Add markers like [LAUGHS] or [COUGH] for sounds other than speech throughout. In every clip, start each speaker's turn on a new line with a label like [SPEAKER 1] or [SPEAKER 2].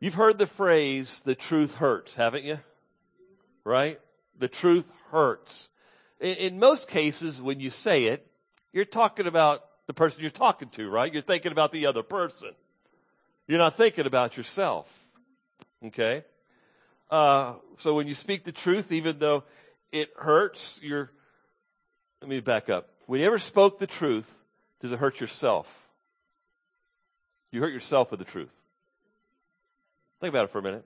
[SPEAKER 1] You've heard the phrase, the truth hurts, haven't you? Right? The truth hurts. In, in, most cases, when you say it, you're talking about the person you're talking to, right? You're thinking about the other person. You're not thinking about yourself. Okay? Uh, so when you speak the truth, even though it hurts, you're, let me back up. When you ever spoke the truth, does it hurt yourself? You hurt yourself with the truth. Think about it for a minute.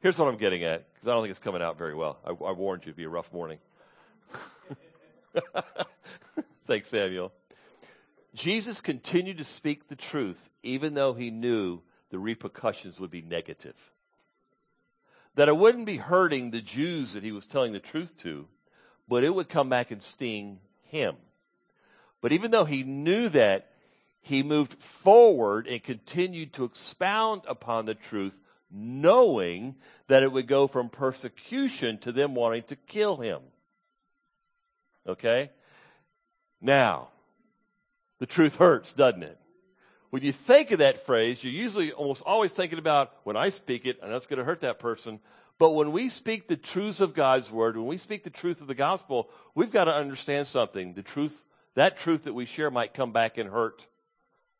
[SPEAKER 1] Here's what I'm getting at, because I don't think it's coming out very well. I, I warned you it'd be a rough morning. [LAUGHS] Thanks, Samuel. Jesus continued to speak the truth, even though he knew the repercussions would be negative. That it wouldn't be hurting the Jews that he was telling the truth to, but it would come back and sting him. But even though he knew that, he moved forward and continued to expound upon the truth, knowing that it would go from persecution to them wanting to kill him. Okay? Now, the truth hurts, doesn't it? When you think of that phrase, you're usually almost always thinking about when I speak it, and that's going to hurt that person. But when we speak the truths of God's word, when we speak the truth of the gospel, we've got to understand something. The truth, that truth that we share might come back and hurt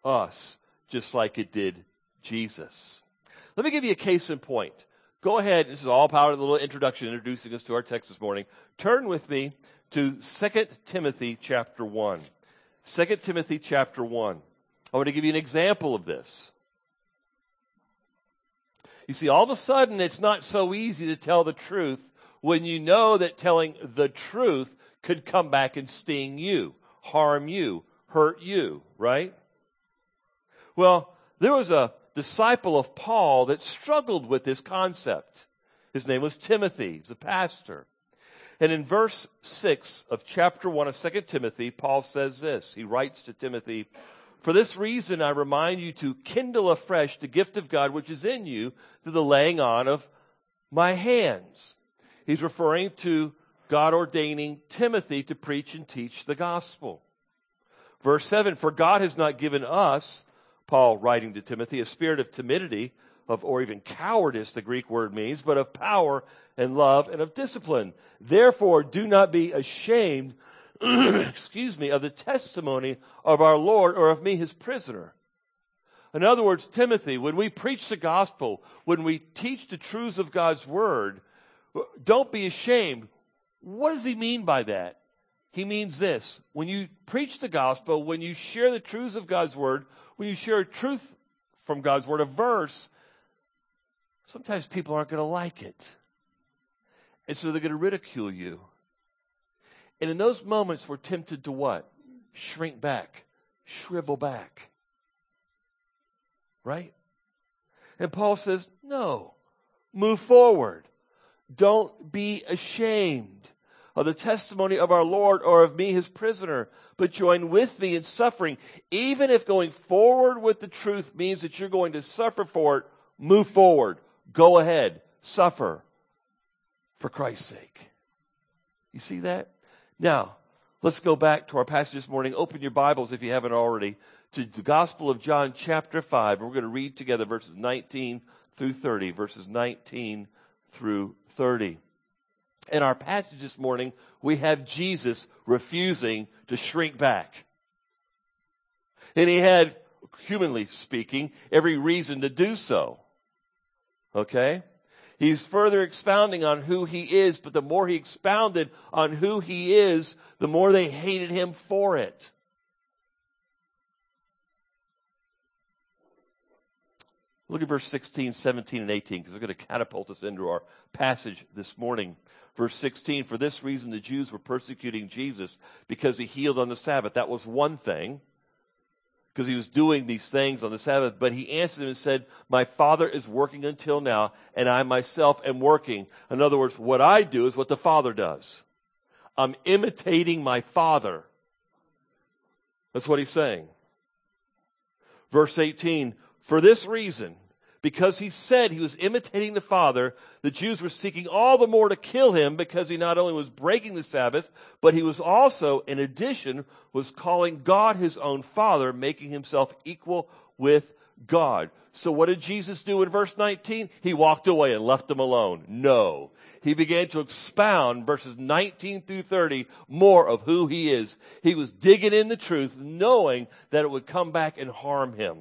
[SPEAKER 1] us, just like it did Jesus. Let me give you a case in point. Go ahead. This is all part of the little introduction introducing us to our text this morning. Turn with me to 2 Timothy chapter 1. 2 Timothy chapter 1. I want to give you an example of this. You see, all of a sudden, it's not so easy to tell the truth when you know that telling the truth could come back and sting you, harm you, hurt you, right? Well, there was a disciple of Paul that struggled with this concept. His name was Timothy. A pastor. And in verse 6 of chapter 1 of 2 Timothy, Paul says this. He writes to Timothy, For this reason I remind you to kindle afresh the gift of God which is in you through the laying on of my hands. He's referring to God ordaining Timothy to preach and teach the gospel. Verse 7, For God has not given us, Paul writing to Timothy, a spirit of timidity, of, or even cowardice, the Greek word means, but of power and love and of discipline. Therefore, do not be ashamed, [CLEARS THROAT] excuse me, of the testimony of our Lord or of me, his prisoner. In other words, Timothy, when we preach the gospel, when we teach the truths of God's word, don't be ashamed. What does he mean by that? He means this. When you preach the gospel, when you share the truths of God's word, when you share truth from God's word, a verse, sometimes people aren't going to like it. And so they're going to ridicule you. And in those moments, we're tempted to what? Shrink back, shrivel back. Right? And Paul says, no, move forward. Don't be ashamed of the testimony of our Lord or of me, his prisoner, but join with me in suffering. Even if going forward with the truth means that you're going to suffer for it, move forward. Go ahead. Suffer for Christ's sake. You see that? Now, let's go back to our passage this morning. Open your Bibles if you haven't already to the Gospel of John chapter 5. We're going to read together verses 19 through 30. Verses 19 through 30. In our passage this morning, we have Jesus refusing to shrink back. And he had, humanly speaking, every reason to do so. Okay? He's further expounding on who he is, but the more he expounded on who he is, the more they hated him for it. Look at verse 16, 17, and 18, because they're going to catapult us into our passage this morning. Verse 16, for this reason the Jews were persecuting Jesus because he healed on the Sabbath. That was one thing because he was doing these things on the Sabbath. But he answered them and said, My Father is working until now, and I myself am working. In other words, what I do is what the Father does. I'm imitating my Father. That's what he's saying. Verse 18, for this reason, because he said he was imitating the Father, the Jews were seeking all the more to kill him because he not only was breaking the Sabbath, but he was also, in addition, was calling God his own Father, making himself equal with God. So what did Jesus do in verse 19? He walked away and left them alone. No. He began to expound verses 19 through 30 more of who he is. He was digging in the truth, knowing that it would come back and harm him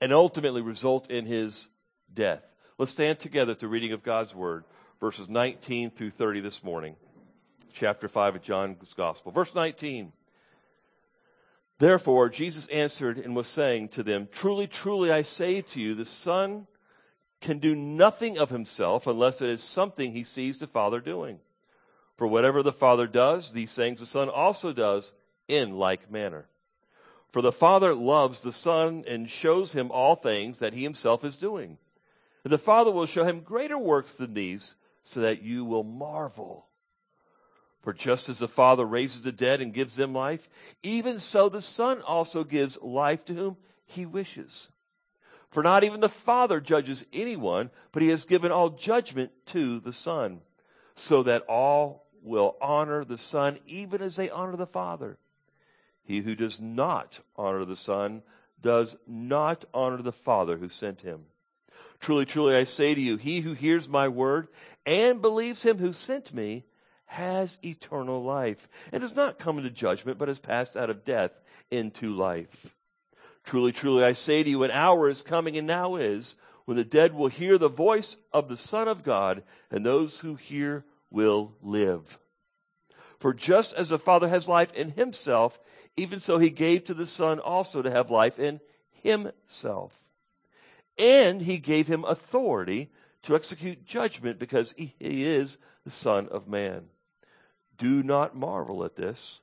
[SPEAKER 1] and ultimately result in his death. Let's stand together at the reading of God's word, verses 19 through 30 this morning. Chapter 5 of John's Gospel. Verse 19. Therefore, Jesus answered and was saying to them, Truly, truly, I say to you, the Son can do nothing of himself unless it is something he sees the Father doing. For whatever the Father does, these things the Son also does in like manner. For the Father loves the Son and shows him all things that he himself is doing. And the Father will show him greater works than these so that you will marvel. For just as the Father raises the dead and gives them life, even so the Son also gives life to whom he wishes. For not even the Father judges anyone, but he has given all judgment to the Son, so that all will honor the Son even as they honor the Father. He who does not honor the Son does not honor the Father who sent him. Truly, truly, I say to you, he who hears my word and believes him who sent me has eternal life and does not come into judgment, but has passed out of death into life. Truly, truly, I say to you, an hour is coming and now is when the dead will hear the voice of the Son of God, and those who hear will live. For just as the Father has life in himself, even so he gave to the Son also to have life in himself. And he gave him authority to execute judgment because he is the Son of Man. Do not marvel at this,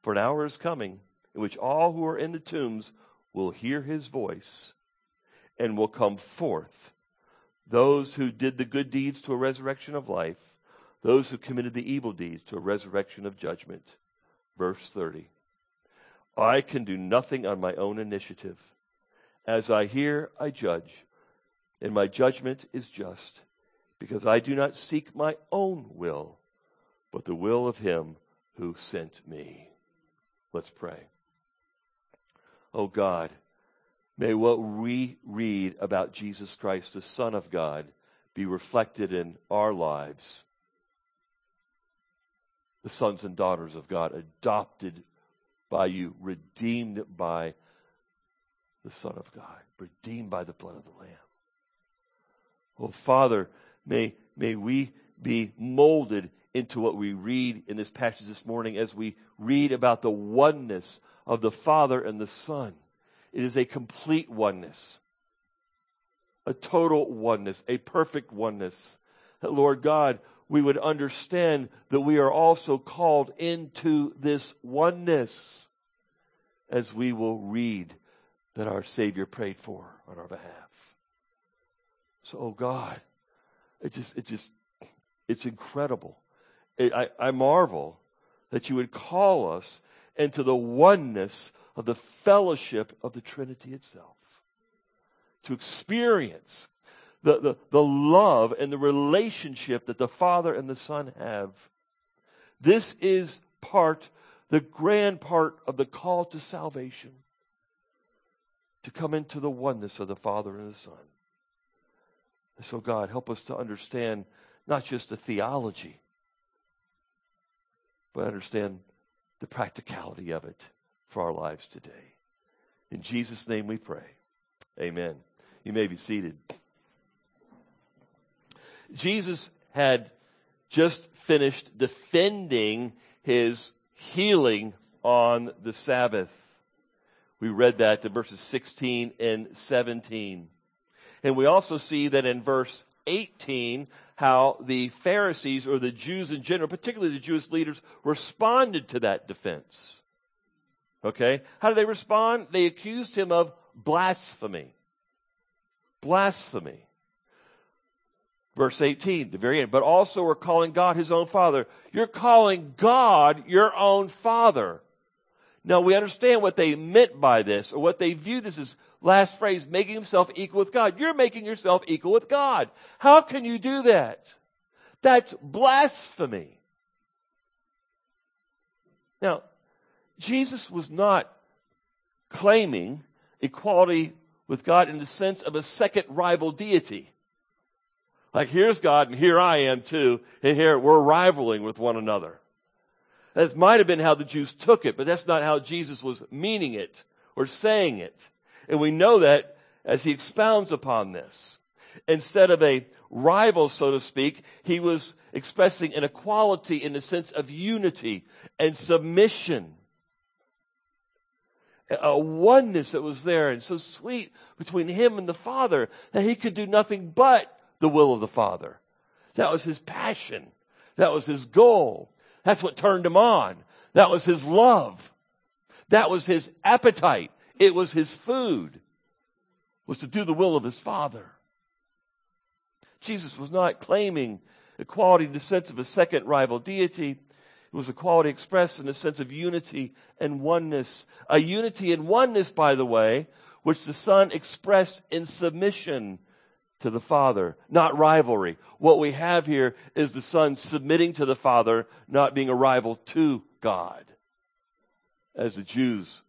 [SPEAKER 1] for an hour is coming in which all who are in the tombs will hear his voice and will come forth. Those who did the good deeds to a resurrection of life, those who committed the evil deeds to a resurrection of judgment. Verse 30. I can do nothing on my own initiative. As I hear, I judge, and my judgment is just, because I do not seek my own will, but the will of him who sent me. Let's pray. Oh God, may what we read about Jesus Christ, the Son of God, be reflected in our lives. The sons and daughters of God, adopted by you, redeemed by the Son of God, redeemed by the blood of the Lamb. Oh, Father, may, may we be molded into what we read in this passage this morning as we read about the oneness of the Father and the Son. It is a complete oneness, a total oneness, a perfect oneness. That, Lord God, we would understand that we are also called into this oneness as we will read that our Savior prayed for on our behalf. So, oh God, it just, it just, it's incredible. I, I marvel that you would call us into the oneness of the fellowship of the Trinity itself. To experience the, the, the love and the relationship that the Father and the Son have. This is part, the grand part of the call to salvation. To come into the oneness of the Father and the Son. And so, God, help us to understand not just the theology, but understand the practicality of it for our lives today. In Jesus' name we pray. Amen. You may be seated. Jesus had just finished defending his healing on the Sabbath. We read that in verses 16 and 17. And we also see that in verse 18 how the Pharisees or the Jews in general, particularly the Jewish leaders, responded to that defense. Okay? How did they respond? They accused him of blasphemy. Blasphemy. Verse 18, the very end. But also we're calling God his own father. You're calling God your own father. Now we understand what they meant by this, or what they view this as last phrase, making himself equal with God. You're making yourself equal with God. How can you do that? That's blasphemy. Now, Jesus was not claiming equality with God in the sense of a second rival deity. Like here's God and here I am too, and here we're rivaling with one another. That might have been how the Jews took it, but that's not how Jesus was meaning it or saying it. And we know that as he expounds upon this. Instead of a rival, so to speak, he was expressing an equality in the sense of unity and submission. A oneness that was there and so sweet between him and the Father that he could do nothing but the will of the Father. That was his passion. That was his goal. That's what turned him on. That was his love. That was his appetite. It was his food, was to do the will of his Father. Jesus was not claiming equality in the sense of a second rival deity. It was equality expressed in the sense of unity and oneness. A unity and oneness, by the way, which the Son expressed in submission to the Father, not rivalry. What we have here is the Son submitting to the Father, not being a rival to God, as the Jews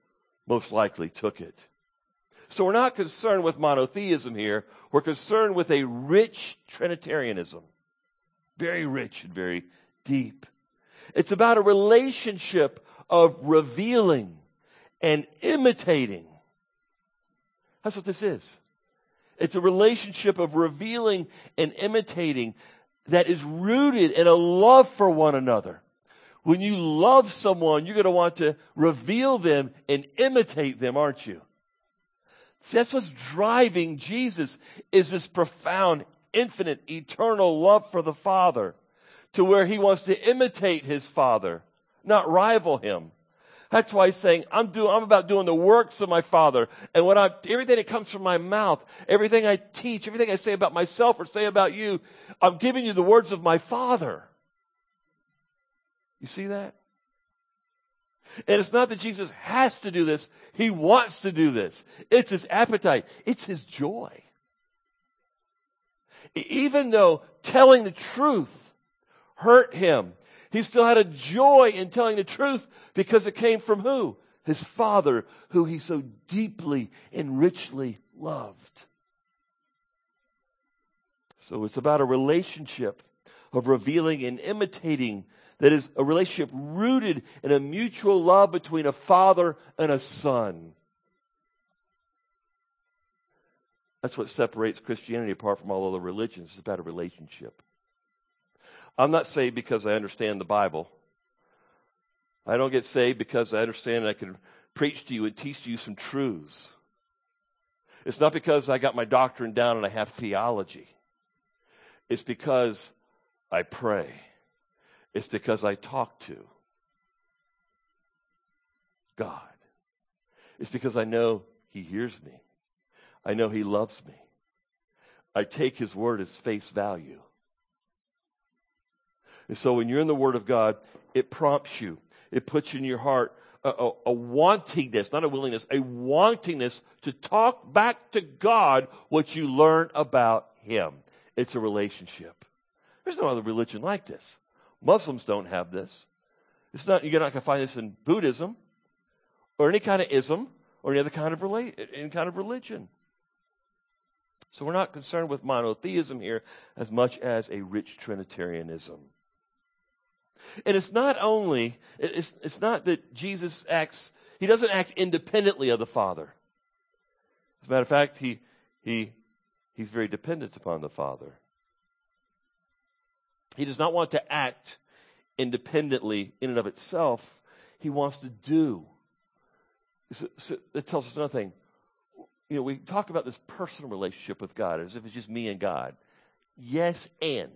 [SPEAKER 1] most likely took it. So we're not concerned with monotheism here. We're concerned with a rich Trinitarianism. Very rich and very deep. It's about a relationship of revealing and imitating. That's what this is. It's a relationship of revealing and imitating that is rooted in a love for one another. When you love someone, you're going to want to reveal them and imitate them, aren't you? See, that's what's driving Jesus is this profound, infinite, eternal love for the Father to where he wants to imitate his Father, not rival him. That's why he's saying, I'm doing, I'm about doing the works of my Father. And what I, everything that comes from my mouth, everything I teach, everything I say about myself or say about you, I'm giving you the words of my Father. You see that? And it's not that Jesus has to do this. He wants to do this. It's his appetite. It's his joy. Even though telling the truth hurt him, he still had a joy in telling the truth because it came from who? His father, who he so deeply and richly loved. So it's about a relationship of revealing and imitating that is a relationship rooted in a mutual love between a father and a son. That's what separates Christianity apart from all other religions. It's about a relationship. I'm not saved because I understand the Bible. I don't get saved because I understand I can preach to you and teach you some truths. It's not because I got my doctrine down and I have theology. It's because I pray. It's because I talk to God. It's because I know He hears me. I know He loves me. I take His word as face value. And so when you're in the Word of God, it prompts you, it puts in your heart a, a, a, wantingness, not a willingness, a wantingness to talk back to God what you learn about Him. It's a relationship. There's no other religion like this. Muslims don't have this. It's not, you're not going to find this in Buddhism or any kind of ism or any other kind of, rela- any kind of religion. So we're not concerned with monotheism here as much as a rich Trinitarianism. And it's not only, it's, it's not that Jesus acts, he doesn't act independently of the Father. As a matter of fact, he, he, he's very dependent upon the Father. He does not want to act independently in and of itself. He wants to do. So, so that tells us another thing. You know, we talk about this personal relationship with God as if it's just me and God. Yes, and.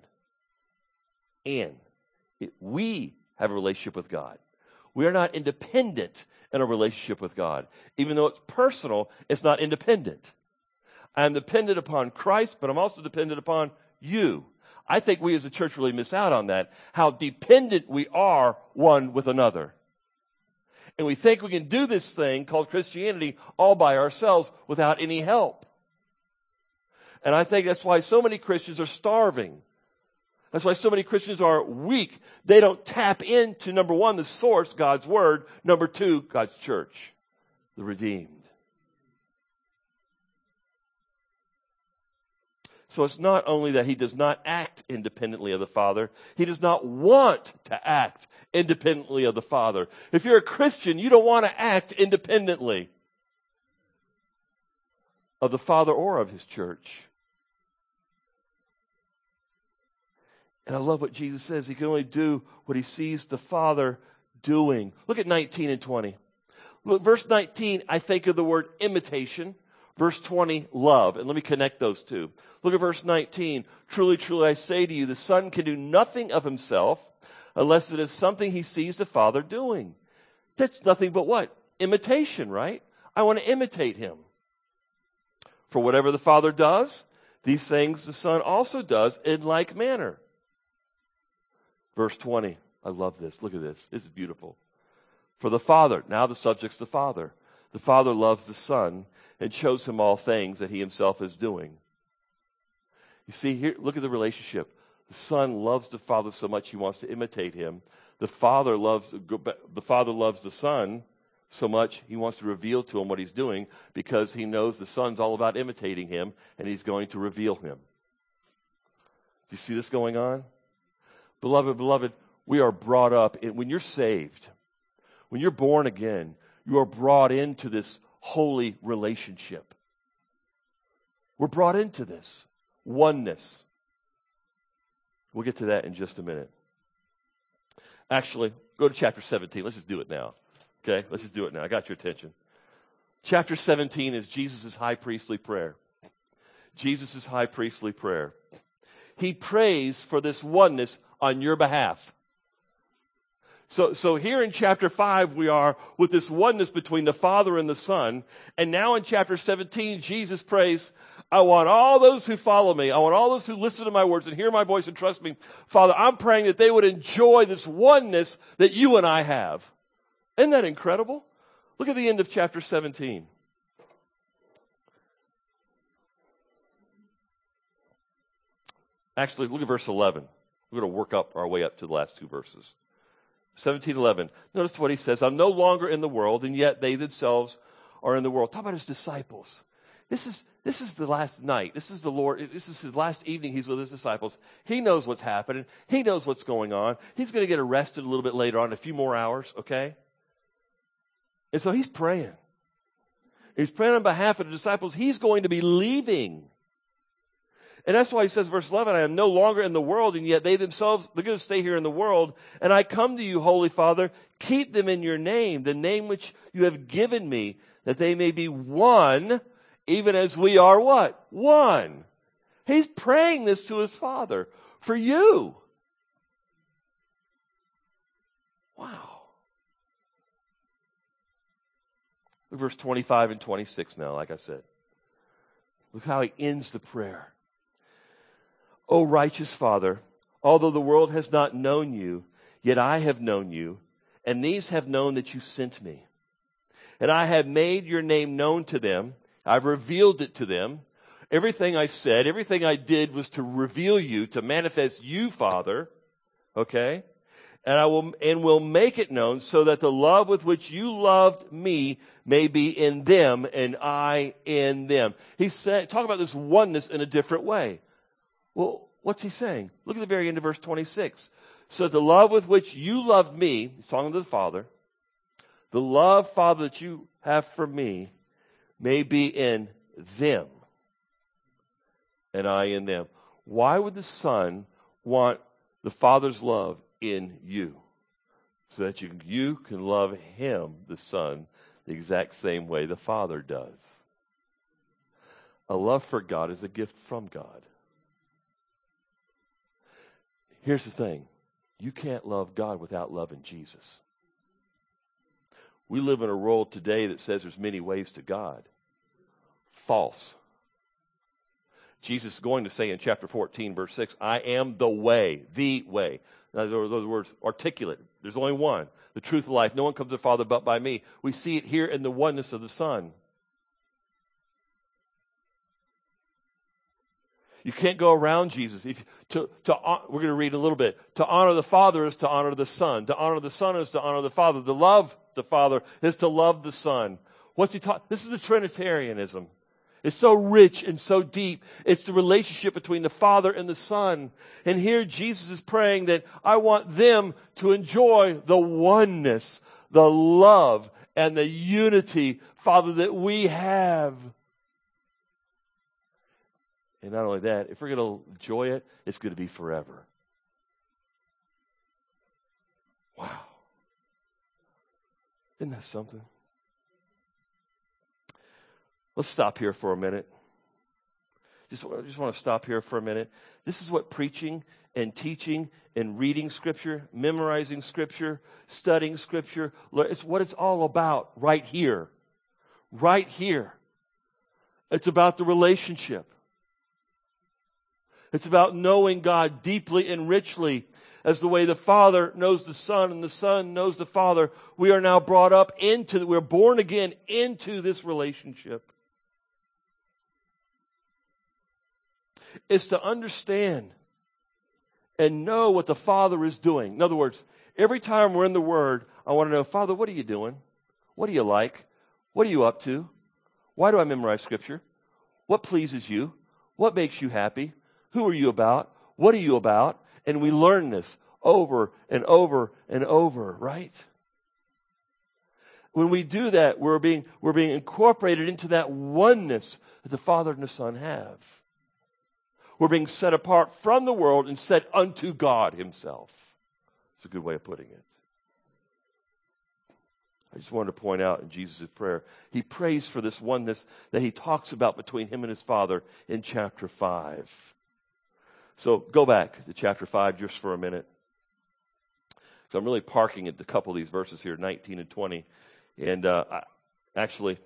[SPEAKER 1] And. We have a relationship with God. We are not independent in a relationship with God. Even though it's personal, it's not independent. I'm dependent upon Christ, but I'm also dependent upon you. I think we as a church really miss out on that, how dependent we are one with another. And we think we can do this thing called Christianity all by ourselves without any help. And I think that's why so many Christians are starving. That's why so many Christians are weak. They don't tap into number one, the source, God's word. Number two, God's church, the redeemed. So it's not only that he does not act independently of the Father, he does not want to act independently of the Father. If you're a Christian, you don't want to act independently of the Father or of his church. And I love what Jesus says. He can only do what he sees the Father doing. Look at 19 and 20. Look, verse 19, I think of the word imitation. Verse 20, love. And let me connect those two. Look at verse 19. Truly, truly, I say to you, the Son can do nothing of himself unless it is something he sees the Father doing. That's nothing but what? Imitation, right? I want to imitate him. For whatever the Father does, these things the Son also does in like manner. Verse 20. I love this. Look at this. This is beautiful. For the Father, now the subject's the Father. The Father loves the Son and shows him all things that he himself is doing. You see here, look at the relationship. The Son loves the Father so much he wants to imitate him. The Father loves, the Father loves the Son so much he wants to reveal to him what he's doing because he knows the Son's all about imitating him and he's going to reveal him. Do you see this going on? Beloved, beloved, we are brought up, in, when you're saved, when you're born again, you are brought into this holy relationship. We're brought into this oneness. We'll get to that in just a minute. Actually, go to chapter 17. Let's just do it now. Okay, let's just do it now. I got your attention. Chapter 17 is Jesus' high priestly prayer. Jesus' high priestly prayer. He prays for this oneness on your behalf. So, so here in chapter 5, we are with this oneness between the Father and the Son. And now in chapter 17, Jesus prays, I want all those who follow me. I want all those who listen to my words and hear my voice and trust me. Father, I'm praying that they would enjoy this oneness that you and I have. Isn't that incredible? Look at the end of chapter 17. Actually, look at verse 11. We're going to work up our way up to the last two verses. 1711. Notice what he says. I'm no longer in the world, and yet they themselves are in the world. Talk about his disciples. This is, this is the last night. This is the Lord. This is his last evening. He's with his disciples. He knows what's happening. He knows what's going on. He's going to get arrested a little bit later on, a few more hours, okay? And so he's praying. He's praying on behalf of the disciples. He's going to be leaving. And that's why he says, verse 11, I am no longer in the world, and yet they themselves, they're going to stay here in the world. And I come to you, Holy Father, keep them in your name, the name which you have given me, that they may be one, even as we are what? One. He's praying this to his Father for you. Wow. verse 25 and 26 now, like I said. Look how he ends the prayer. O righteous Father, although the world has not known you, yet I have known you, and these have known that you sent me. And I have made your name known to them. I've revealed it to them. Everything I said, everything I did was to reveal you, to manifest you, Father. Okay? And I will, and will make it known so that the love with which you loved me may be in them and I in them. He's saying, talk about this oneness in a different way. Well, what's he saying? Look at the very end of verse 26. So the love with which you love me, he's talking to the Father, the love, Father, that you have for me may be in them and I in them. Why would the Son want the Father's love in you? So that you, you can love Him, the Son, the exact same way the Father does. A love for God is a gift from God. Here's the thing you can't love God without loving Jesus. We live in a world today that says there's many ways to God. False. Jesus is going to say in chapter 14, verse 6, I am the way, the way. Now, those words articulate. There's only one, the truth of life. No one comes to the Father but by me. We see it here in the oneness of the Son. You can't go around Jesus. If, to, to, we're going to read a little bit. To honor the Father is to honor the Son. To honor the Son is to honor the Father. To love the Father is to love the Son. What's he taught? This is the Trinitarianism. It's so rich and so deep. It's the relationship between the Father and the Son. And here Jesus is praying that I want them to enjoy the oneness, the love, and the unity, Father, that we have. And not only that, if we're going to enjoy it, it's going to be forever. Wow. Isn't that something? Let's stop here for a minute. Just, I just want to stop here for a minute. This is what preaching and teaching and reading Scripture, memorizing Scripture, studying Scripture, it's what it's all about right here. Right here. It's about the relationship. It's about knowing God deeply and richly as the way the Father knows the Son and the Son knows the Father. We are now brought up into, we're born again into this relationship. It's to understand and know what the Father is doing. In other words, every time we're in the Word, I want to know, Father, what are you doing? What do you like? What are you up to? Why do I memorize Scripture? What pleases you? What makes you happy? Who are you about? What are you about? And we learn this over and over and over, right? When we do that, we're being, we're being incorporated into that oneness that the Father and the Son have. We're being set apart from the world and set unto God Himself. It's a good way of putting it. I just wanted to point out in Jesus' prayer, he prays for this oneness that he talks about between him and his Father in chapter 5. So go back to chapter 5 just for a minute. So I'm really parking at a couple of these verses here, 19 and 20. And uh, I, actually,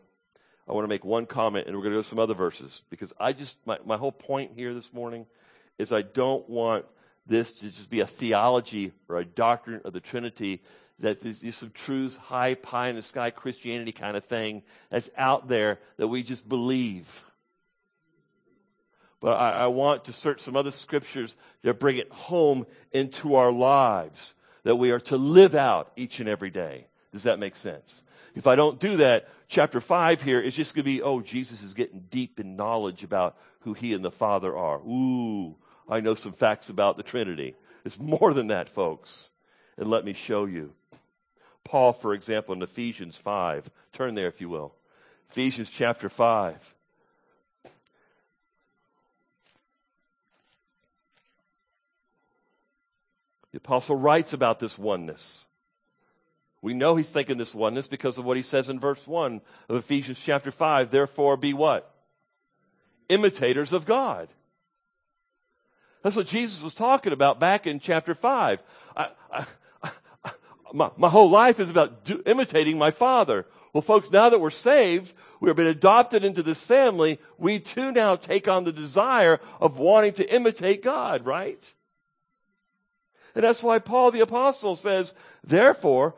[SPEAKER 1] I want to make one comment and we're going to go to some other verses because I just, my, my whole point here this morning is I don't want this to just be a theology or a doctrine of the Trinity that is these some truths, high pie in the sky Christianity kind of thing that's out there that we just believe. But I, I want to search some other scriptures that bring it home into our lives that we are to live out each and every day. Does that make sense? If I don't do that, chapter 5 here is just going to be, oh, Jesus is getting deep in knowledge about who he and the Father are. Ooh, I know some facts about the Trinity. It's more than that, folks. And let me show you. Paul, for example, in Ephesians 5, turn there if you will. Ephesians chapter 5. The apostle writes about this oneness. We know he's thinking this oneness because of what he says in verse 1 of Ephesians chapter 5. Therefore, be what? Imitators of God. That's what Jesus was talking about back in chapter 5. I, I, I, my, my, whole life is about do, imitating my Father. Well, folks, now that we're saved, we have been adopted into this family, we too now take on the desire of wanting to imitate God, right? And that's why Paul the apostle says, therefore,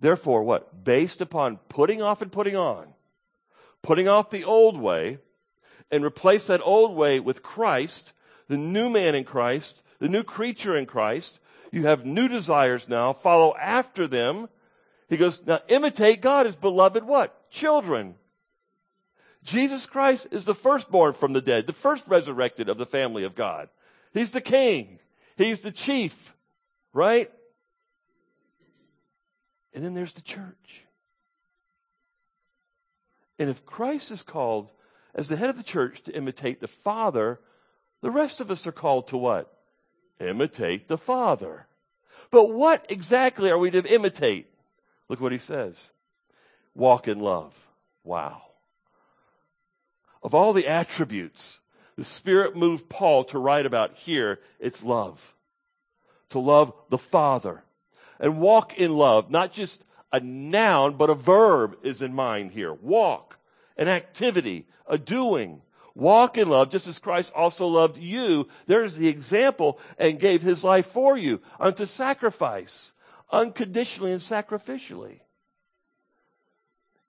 [SPEAKER 1] therefore what? Based upon putting off and putting on, putting off the old way and replace that old way with Christ, the new man in Christ, the new creature in Christ. You have new desires now. Follow after them. He goes, now imitate God as beloved what? Children. Jesus Christ is the firstborn from the dead, the first resurrected of the family of God. He's the king. He's the chief, right? And then there's the church. And if Christ is called as the head of the church to imitate the Father, the rest of us are called to what? Imitate the Father. But what exactly are we to imitate? Look what he says. Walk in love. Wow. Of all the attributes the Spirit moved Paul to write about here, it's love. To love the Father. And walk in love, not just a noun, but a verb is in mind here. Walk, an activity, a doing. Walk in love, just as Christ also loved you. There's the example and gave his life for you unto sacrifice, unconditionally and sacrificially.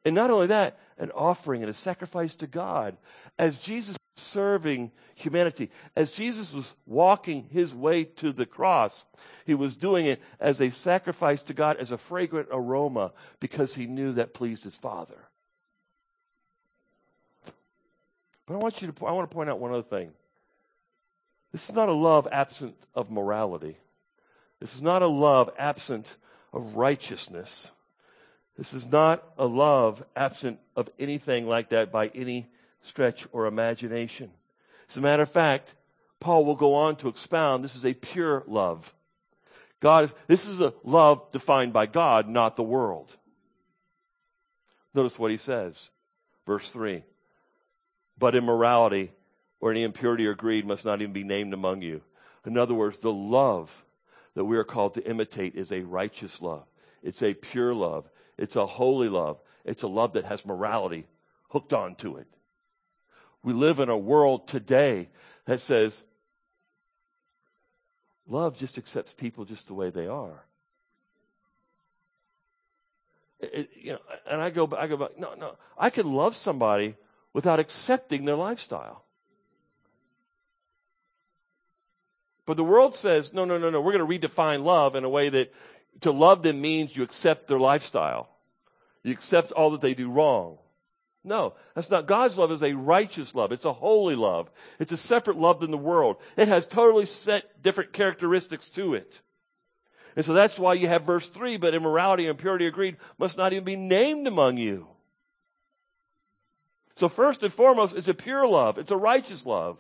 [SPEAKER 1] And not only that, an offering and a sacrifice to God. As Jesus serving humanity. As Jesus was walking his way to the cross, he was doing it as a sacrifice to God, as a fragrant aroma, because he knew that pleased his Father. But I want you to, I want to point out one other thing. This is not a love absent of morality. This is not a love absent of righteousness. This is not a love absent of anything like that by any stretch or imagination. As a matter of fact, Paul will go on to expound this is a pure love. God, this is a love defined by God, not the world. Notice what he says. Verse 3. But immorality or any impurity or greed must not even be named among you. In other words, the love that we are called to imitate is a righteous love. It's a pure love. It's a holy love. It's a love that has morality hooked onto it. We live in a world today that says love just accepts people just the way they are. It, you know, and I go, I go back. No, no, I can love somebody without accepting their lifestyle. But the world says, no, no, no, no, we're going to redefine love in a way that to love them means you accept their lifestyle. You accept all that they do wrong. No, that's not. God's love is a righteous love. It's a holy love. It's a separate love than the world. It has totally set different characteristics to it. And so that's why you have verse 3, but immorality, and impurity, or greed must not even be named among you. So first and foremost, it's a pure love. It's a righteous love.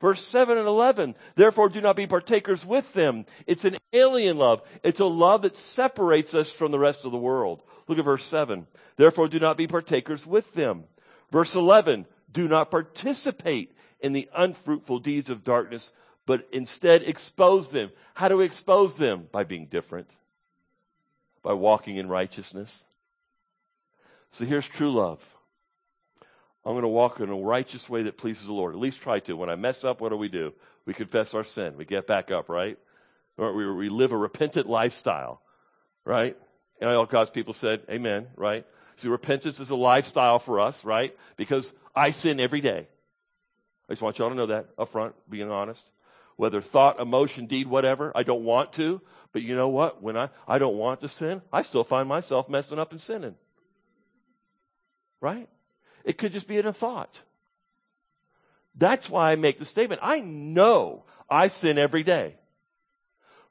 [SPEAKER 1] Verse 7 and 11, therefore do not be partakers with them. It's an alien love. It's a love that separates us from the rest of the world. Look at verse 7. Therefore do not be partakers with them. Verse 11, do not participate in the unfruitful deeds of darkness, but instead expose them. How do we expose them? By being different. By walking in righteousness. So here's true love. I'm going to walk in a righteous way that pleases the Lord. At least try to. When I mess up, what do we do? We confess our sin. We get back up, right? Or we, we live a repentant lifestyle, right? And all God's people said, Amen, right? See, repentance is a lifestyle for us, right? Because I sin every day. I just want y'all to know that up front, being honest. Whether thought, emotion, deed, whatever, I don't want to. But you know what? When I, I don't want to sin, I still find myself messing up and sinning. Right? It could just be in a thought. That's why I make the statement. I know I sin every day.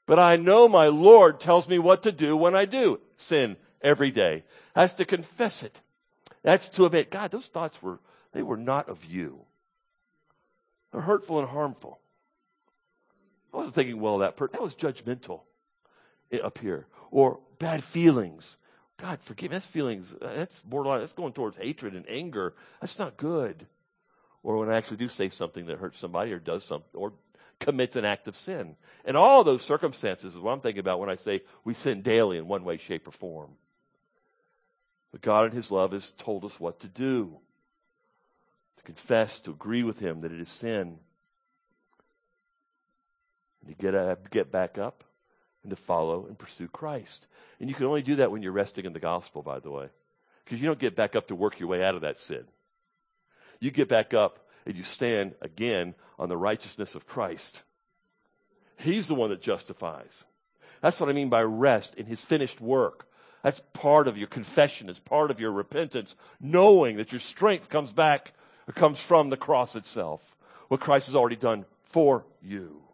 [SPEAKER 1] But I know my Lord tells me what to do when I do sin every day. That's to confess it. That's to admit, God, those thoughts were, they were not of you. They're hurtful and harmful. I wasn't thinking well of that person. That was judgmental eh, up here. Or bad feelings. God, forgive me. That's feelings, uh, that's borderline, that's going towards hatred and anger. That's not good. Or when I actually do say something that hurts somebody or does something or commits an act of sin. And all those circumstances is what I'm thinking about when I say we sin daily in one way, shape, or form. But God in His love has told us what to do. To confess, to agree with Him that it is sin. And to get, up, get back up and to follow and pursue Christ. And you can only do that when you're resting in the gospel, by the way. Because you don't get back up to work your way out of that sin. You get back up and you stand again on the righteousness of Christ. He's the one that justifies. That's what I mean by rest in his finished work. That's part of your confession, it's part of your repentance, knowing that your strength comes back, comes from the cross itself, what Christ has already done for you.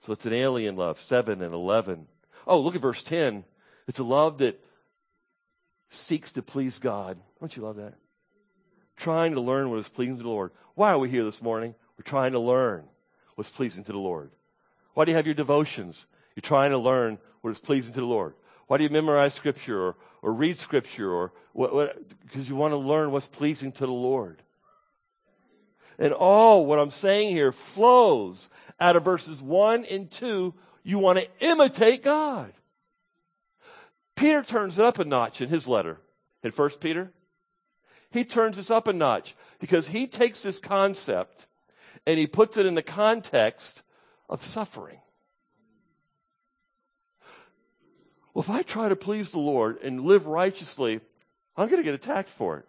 [SPEAKER 1] So it's an alien love, 7 and 11. Oh, look at verse 10. It's a love that seeks to please God. Don't you love that? Trying to learn what is pleasing to the Lord. Why are we here this morning? We're trying to learn what's pleasing to the Lord. Why do you have your devotions? You're trying to learn what is pleasing to the Lord. Why do you memorize scripture or, or read scripture or what, what, because you want to learn what's pleasing to the Lord. And all what I'm saying here flows out of verses 1 and 2. You want to imitate God. Peter turns it up a notch in his letter in 1 Peter. He turns this up a notch because he takes this concept and he puts it in the context of suffering. Well, if I try to please the Lord and live righteously, I'm going to get attacked for it.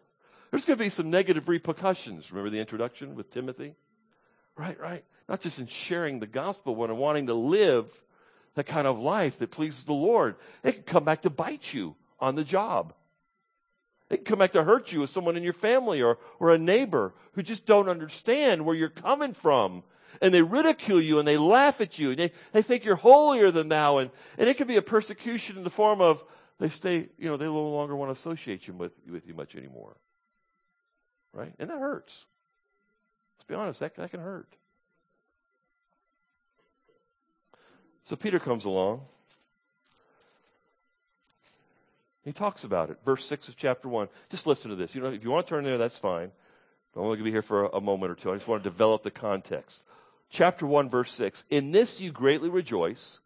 [SPEAKER 1] There's going to be some negative repercussions. Remember the introduction with Timothy? Right, right. Not just in sharing the gospel, but in wanting to live the kind of life that pleases the Lord. It can come back to bite you on the job. They can come back to hurt you with someone in your family or, or a neighbor who just don't understand where you're coming from. And they ridicule you and they laugh at you. And they, they think you're holier than thou. And, and it can be a persecution in the form of they stay, you know, they no longer want to associate you with, with you much anymore. Right? And that hurts. Let's be honest, that, that can hurt. So Peter comes along. He talks about it. Verse 6 of chapter 1. Just listen to this. You know, if you want to turn there, that's fine. I'm only going to be here for a, a moment or two. I just want to develop the context. Chapter 1, verse 6. In this you greatly rejoice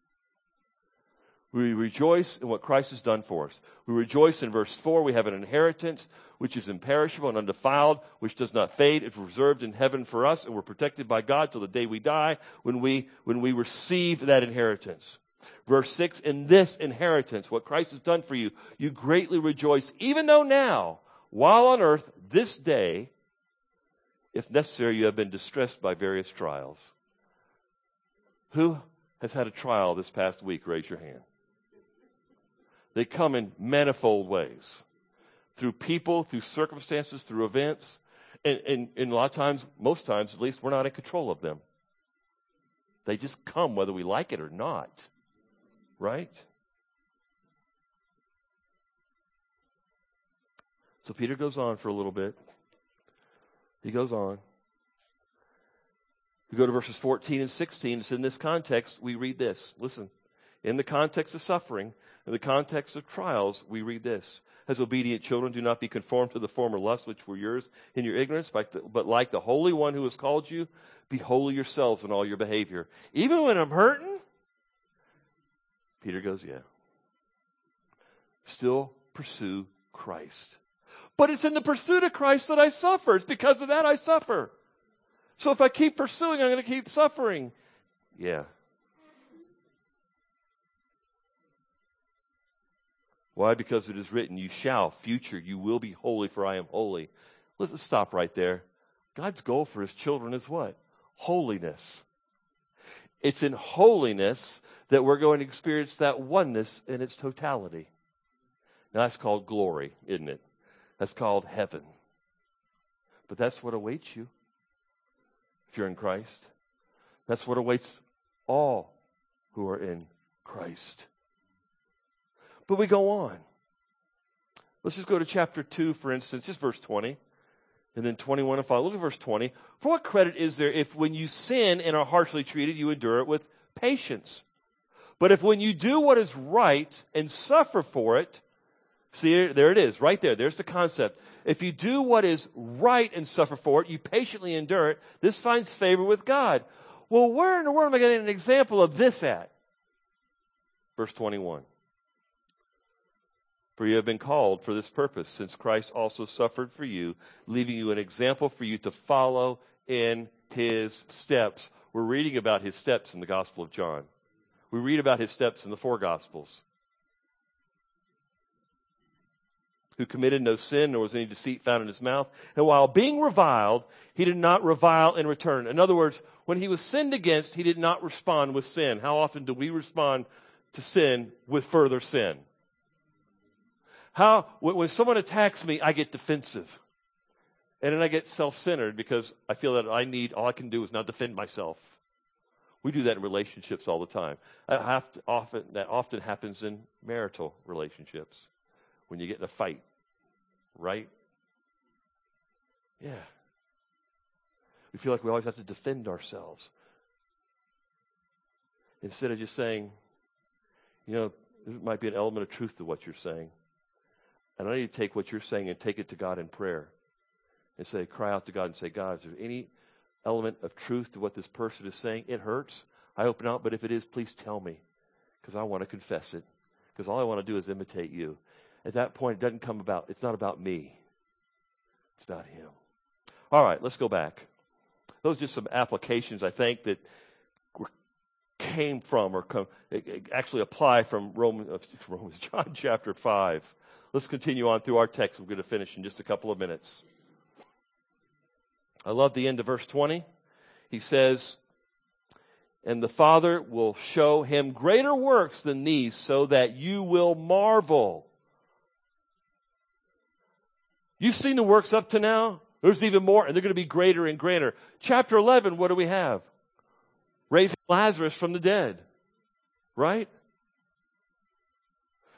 [SPEAKER 1] we rejoice in what Christ has done for us. We rejoice in verse 4. We have an inheritance which is imperishable and undefiled, which does not fade. It's reserved in heaven for us, and we're protected by God till the day we die when we, when we receive that inheritance. Verse 6, in this inheritance, what Christ has done for you, you greatly rejoice, even though now, while on earth, this day, if necessary, you have been distressed by various trials. Who has had a trial this past week? Raise your hand. They come in manifold ways through people, through circumstances, through events. And, and, and, a lot of times, most times at least, we're not in control of them. They just come whether we like it or not. Right? So Peter goes on for a little bit. He goes on. We go to verses 14 and 16. It's in this context we read this. Listen. In the context of suffering, in the context of trials, we read this. As obedient children, do not be conformed to the former lusts which were yours in your ignorance, but like the Holy One who has called you, be holy yourselves in all your behavior. Even when I'm hurting? Peter goes, yeah. Still pursue Christ. But it's in the pursuit of Christ that I suffer. It's because of that I suffer. So if I keep pursuing, I'm going to keep suffering. Yeah. Why? Because it is written, you shall, future, you will be holy, for I am holy. Let's stop right there. God's goal for his children is what? Holiness. It's in holiness that we're going to experience that oneness in its totality. Now that's called glory, isn't it? That's called heaven. But that's what awaits you if you're in Christ. That's what awaits all who are in Christ. But we go on. Let's just go to chapter 2, for instance, just verse 20, and then 21 and follow. Look at verse 20. For what credit is there if when you sin and are harshly treated, you endure it with patience? But if when you do what is right and suffer for it, see, there it is, right there. There's the concept. If you do what is right and suffer for it, you patiently endure it, this finds favor with God. Well, where in the world am I getting an example of this at? Verse 21. For you have been called for this purpose, since Christ also suffered for you, leaving you an example for you to follow in his steps. We're reading about his steps in the Gospel of John. We read about his steps in the four Gospels. Who committed no sin, nor was any deceit found in his mouth. And while being reviled, he did not revile in return. In other words, when he was sinned against, he did not respond with sin. How often do we respond to sin with further sin? How, when someone attacks me, I get defensive. And then I get self centered because I feel that I need, all I can do is now defend myself. We do that in relationships all the time. To, often, that often happens in marital relationships when you get in a fight, right? Yeah. We feel like we always have to defend ourselves. Instead of just saying, you know, there might be an element of truth to what you're saying. And I need to take what you're saying and take it to God in prayer and say, cry out to God and say, God, is there any element of truth to what this person is saying? It hurts. I hope not, but if it is, please tell me because I want to confess it because all I want to do is imitate you. At that point, it doesn't come about, it's not about me. It's about him. All right, let's go back. Those are just some applications, I think, that came from or come, actually apply from Romans, uh, [LAUGHS] Romans, John chapter 5. Let's continue on through our text. We're going to finish in just a couple of minutes. I love the end of verse 20. He says, And the Father will show him greater works than these so that you will marvel. You've seen the works up to now. There's even more, and they're going to be greater and greater. Chapter 11, what do we have? Raising Lazarus from the dead. Right?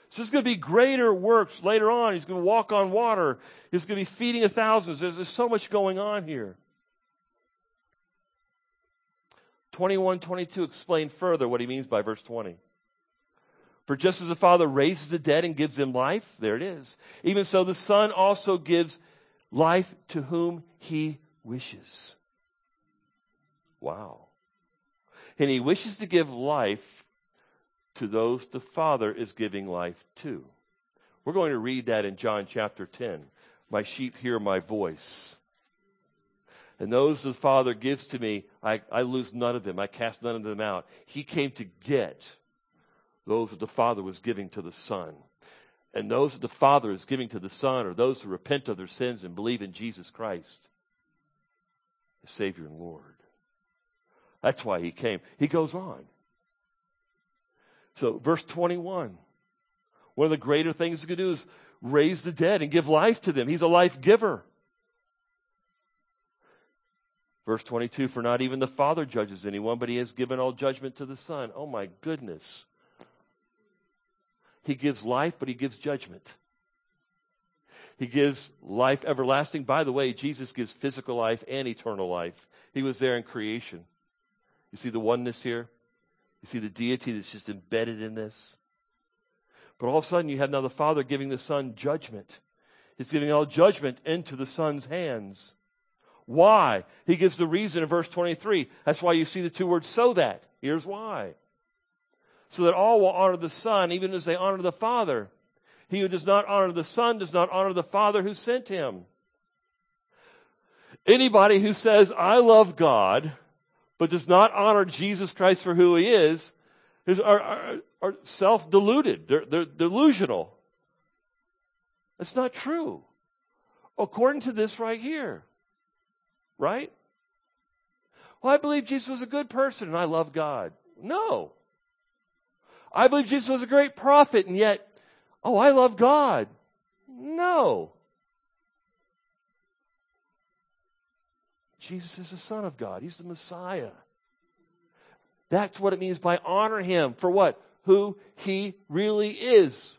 [SPEAKER 1] So there's going to be greater works later on. He's going to walk on water. He's going to be feeding a thousands. There's, there's so much going on here. 21, 22 explain further what he means by verse 20. For just as the Father raises the dead and gives them life, there it is. Even so, the Son also gives life to whom he wishes. Wow. And he wishes to give life to those the Father is giving life to. We're going to read that in John chapter 10. My sheep hear my voice. And those the Father gives to me, I, I lose none of them. I cast none of them out. He came to get those that the Father was giving to the Son. And those that the Father is giving to the Son are those who repent of their sins and believe in Jesus Christ, the Savior and Lord. That's why he came. He goes on. So, verse 21. One of the greater things he could do is raise the dead and give life to them. He's a life giver. Verse 22 For not even the Father judges anyone, but he has given all judgment to the Son. Oh my goodness. He gives life, but he gives judgment. He gives life everlasting. By the way, Jesus gives physical life and eternal life. He was there in creation. You see the oneness here? You see the deity that's just embedded in this? But all of a sudden, you have now the Father giving the Son judgment. He's giving all judgment into the Son's hands. Why? He gives the reason in verse 23. That's why you see the two words, so that. Here's why. So that all will honor the Son, even as they honor the Father. He who does not honor the Son does not honor the Father who sent him. Anybody who says, I love God, but does not honor Jesus Christ for who he is, is are, are, are self deluded. They're, they're delusional. That's not true. According to this right here. Right? Well, I believe Jesus was a good person and I love God. No. I believe Jesus was a great prophet and yet, oh, I love God. No. Jesus is the Son of God. He's the Messiah. That's what it means by honor Him for what? Who He really is.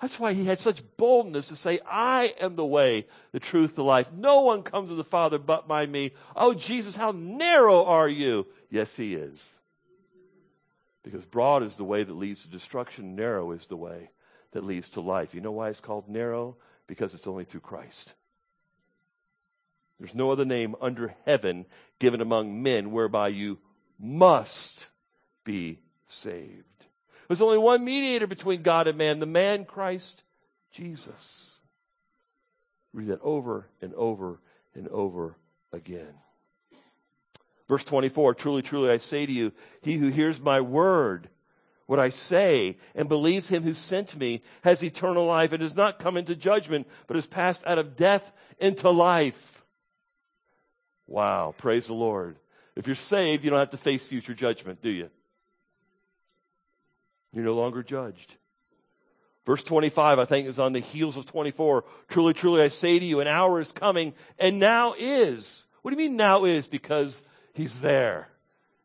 [SPEAKER 1] That's why he had such boldness to say, I am the way, the truth, the life. No one comes to the Father but by me. Oh, Jesus, how narrow are you? Yes, he is. Because broad is the way that leads to destruction, narrow is the way that leads to life. You know why it's called narrow? Because it's only through Christ. There's no other name under heaven given among men whereby you must be saved. There's only one mediator between God and man, the man Christ Jesus. Read that over and over and over again. Verse 24 Truly, truly, I say to you, he who hears my word, what I say, and believes him who sent me, has eternal life and does not come into judgment, but has passed out of death into life. Wow, praise the Lord. If you're saved, you don't have to face future judgment, do you? You're no longer judged. Verse 25, I think, is on the heels of 24. Truly, truly, I say to you, an hour is coming, and now is. What do you mean now is? Because he's there.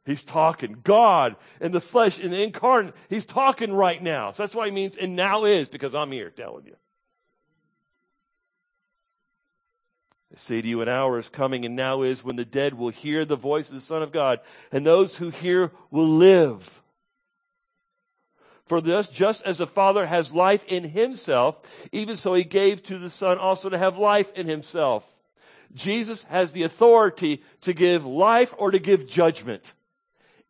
[SPEAKER 1] He's talking. God in the flesh, in the incarnate, he's talking right now. So that's why he means, and now is, because I'm here telling you. I say to you, an hour is coming, and now is when the dead will hear the voice of the Son of God, and those who hear will live. For this, just as the Father has life in himself, even so he gave to the Son also to have life in himself. Jesus has the authority to give life or to give judgment.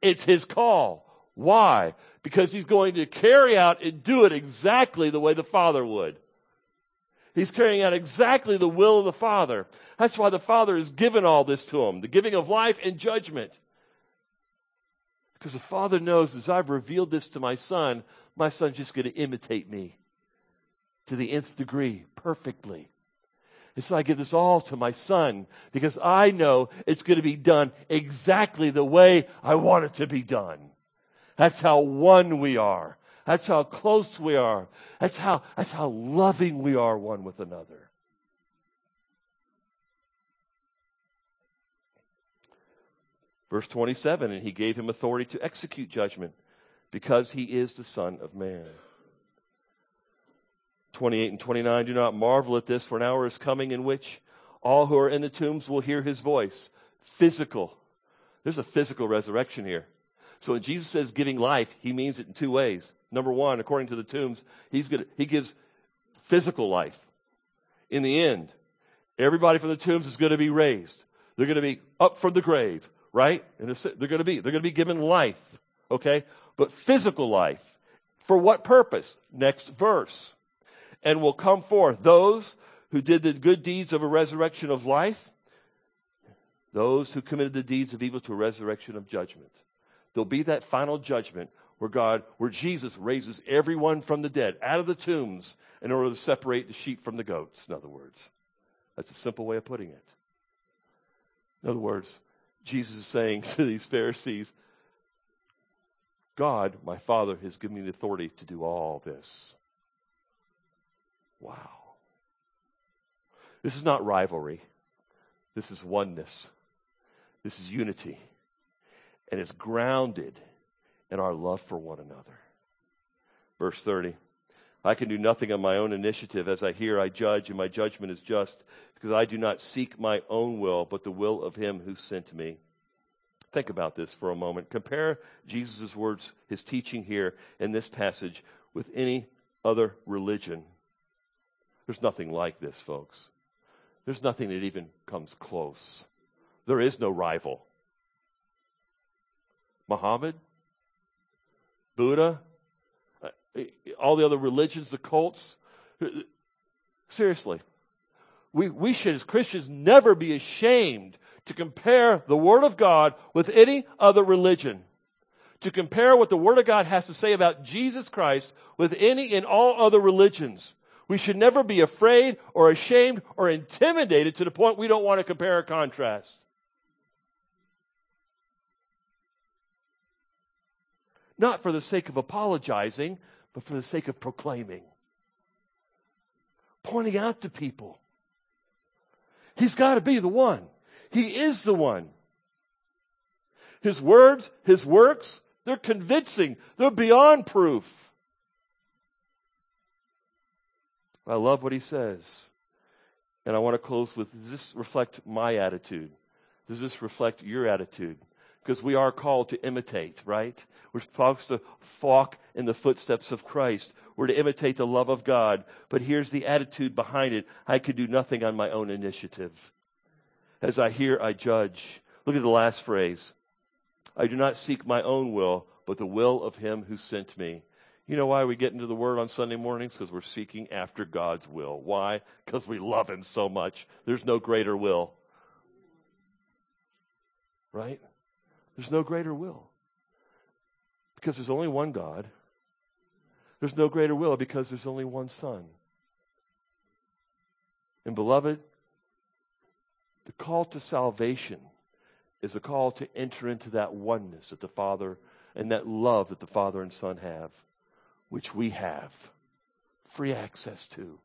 [SPEAKER 1] It's his call. Why? Because he's going to carry out and do it exactly the way the Father would. He's carrying out exactly the will of the Father. That's why the Father has given all this to him, the giving of life and judgment. Because the Father knows as I've revealed this to my Son, my Son's just going to imitate me to the nth degree, perfectly. And so I give this all to my Son because I know it's going to be done exactly the way I want it to be done. That's how one we are. That's how close we are. That's how, that's how loving we are one with another. Verse 27, and he gave him authority to execute judgment because he is the Son of Man. 28 and 29, do not marvel at this, for an hour is coming in which all who are in the tombs will hear his voice. Physical. There's a physical resurrection here. So when Jesus says giving life, he means it in two ways. Number one, according to the tombs, he's gonna, he gives physical life. In the end, everybody from the tombs is going to be raised. They're going to be up from the grave, right? And they're going to be, they're going to be given life. Okay? But physical life. For what purpose? Next verse. And will come forth those who did the good deeds of a resurrection of life, those who committed the deeds of evil to a resurrection of judgment. There'll be that final judgment where God, where Jesus raises everyone from the dead out of the tombs in order to separate the sheep from the goats, in other words. That's a simple way of putting it. In other words, Jesus is saying [LAUGHS] to these Pharisees, God, my Father, has given me the authority to do all this. Wow. This is not rivalry. This is oneness. This is unity. And it's grounded in our love for one another. Verse 30. I can do nothing on my own initiative. As I hear, I judge, and my judgment is just, because I do not seek my own will, but the will of him who sent me. Think about this for a moment. Compare Jesus' words, his teaching here in this passage, with any other religion. There's nothing like this, folks. There's nothing that even comes close. There is no rival. Muhammad, Buddha, uh, all the other religions, the cults. Seriously. We, we should, as Christians, never be ashamed to compare the Word of God with any other religion. To compare what the Word of God has to say about Jesus Christ with any and all other religions. We should never be afraid or ashamed or intimidated to the point we don't want to compare or contrast. Not for the sake of apologizing, but for the sake of proclaiming. Pointing out to people. He's got to be the one. He is the one. His words, his works, they're convincing. They're beyond proof. I love what he says. And I want to close with does this reflect my attitude? Does this reflect your attitude? Because we are called to imitate, right? We're supposed to walk in the footsteps of Christ. We're to imitate the love of God. But here's the attitude behind it I could do nothing on my own initiative. As I hear, I judge. Look at the last phrase. I do not seek my own will, but the will of him who sent me. You know why we get into the Word on Sunday mornings? Because we're seeking after God's will. Why? Because we love Him so much. There's no greater will. Right? There's no greater will. Because there's only one God. There's no greater will because there's only one Son. And beloved, the call to salvation is a call to enter into that oneness that the Father and that love that the Father and Son have which we have free access to.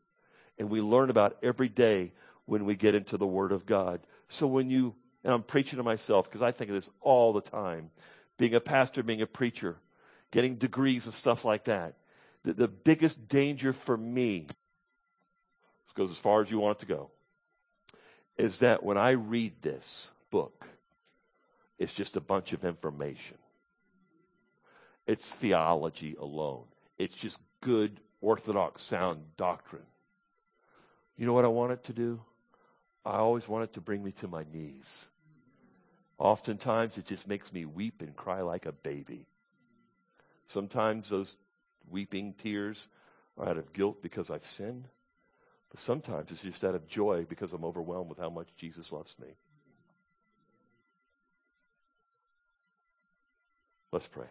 [SPEAKER 1] And we learn about every day when we get into the Word of God. So when you, and I'm preaching to myself because I think of this all the time, being a pastor, being a preacher, getting degrees and stuff like that. The, the biggest danger for me, this goes as far as you want it to go, is that when I read this book, it's just a bunch of information. It's theology alone. It's just good, orthodox, sound doctrine. You know what I want it to do? I always want it to bring me to my knees. Oftentimes, it just makes me weep and cry like a baby. Sometimes those weeping tears are out of guilt because I've sinned. But sometimes it's just out of joy because I'm overwhelmed with how much Jesus loves me. Let's pray.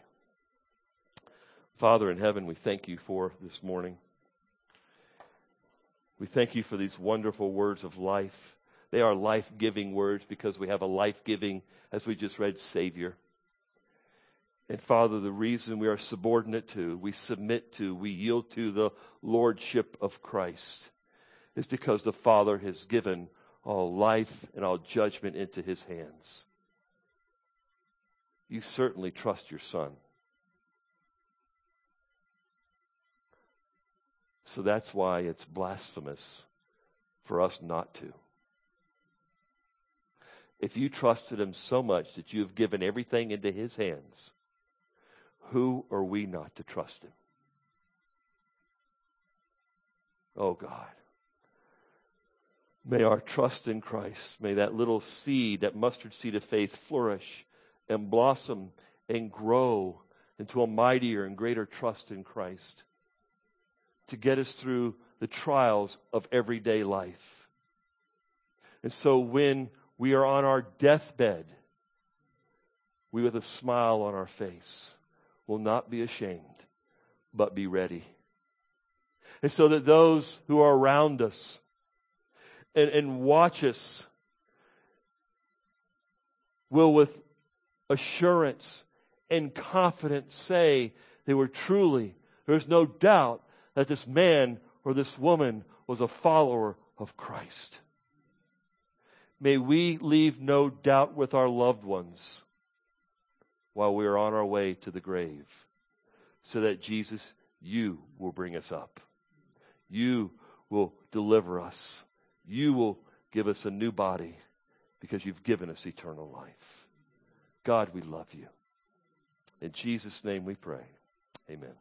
[SPEAKER 1] Father in heaven, we thank you for this morning. We thank you for these wonderful words of life. They are life giving words because we have a life giving, as we just read, Savior. And Father, the reason we are subordinate to, we submit to, we yield to the Lordship of Christ is because the Father has given all life and all judgment into his hands. You certainly trust your Son. So that's why it's blasphemous for us not to. If you trusted him so much that you have given everything into his hands, who are we not to trust him? Oh God. May our trust in Christ, may that little seed, that mustard seed of faith flourish and blossom and grow into a mightier and greater trust in Christ to get us through the trials of everyday life. And so when we are on our deathbed, we with a smile on our face will not be ashamed, but be ready. And so that those who are around us and, and watch us will with assurance and confidence say they were truly, there's no doubt that this man or this woman was a follower of Christ. May we leave no doubt with our loved ones while we are on our way to the grave, so that Jesus, you will bring us up. You will deliver us. You will give us a new body because you've given us eternal life. God, we love you. In Jesus' name we pray. Amen.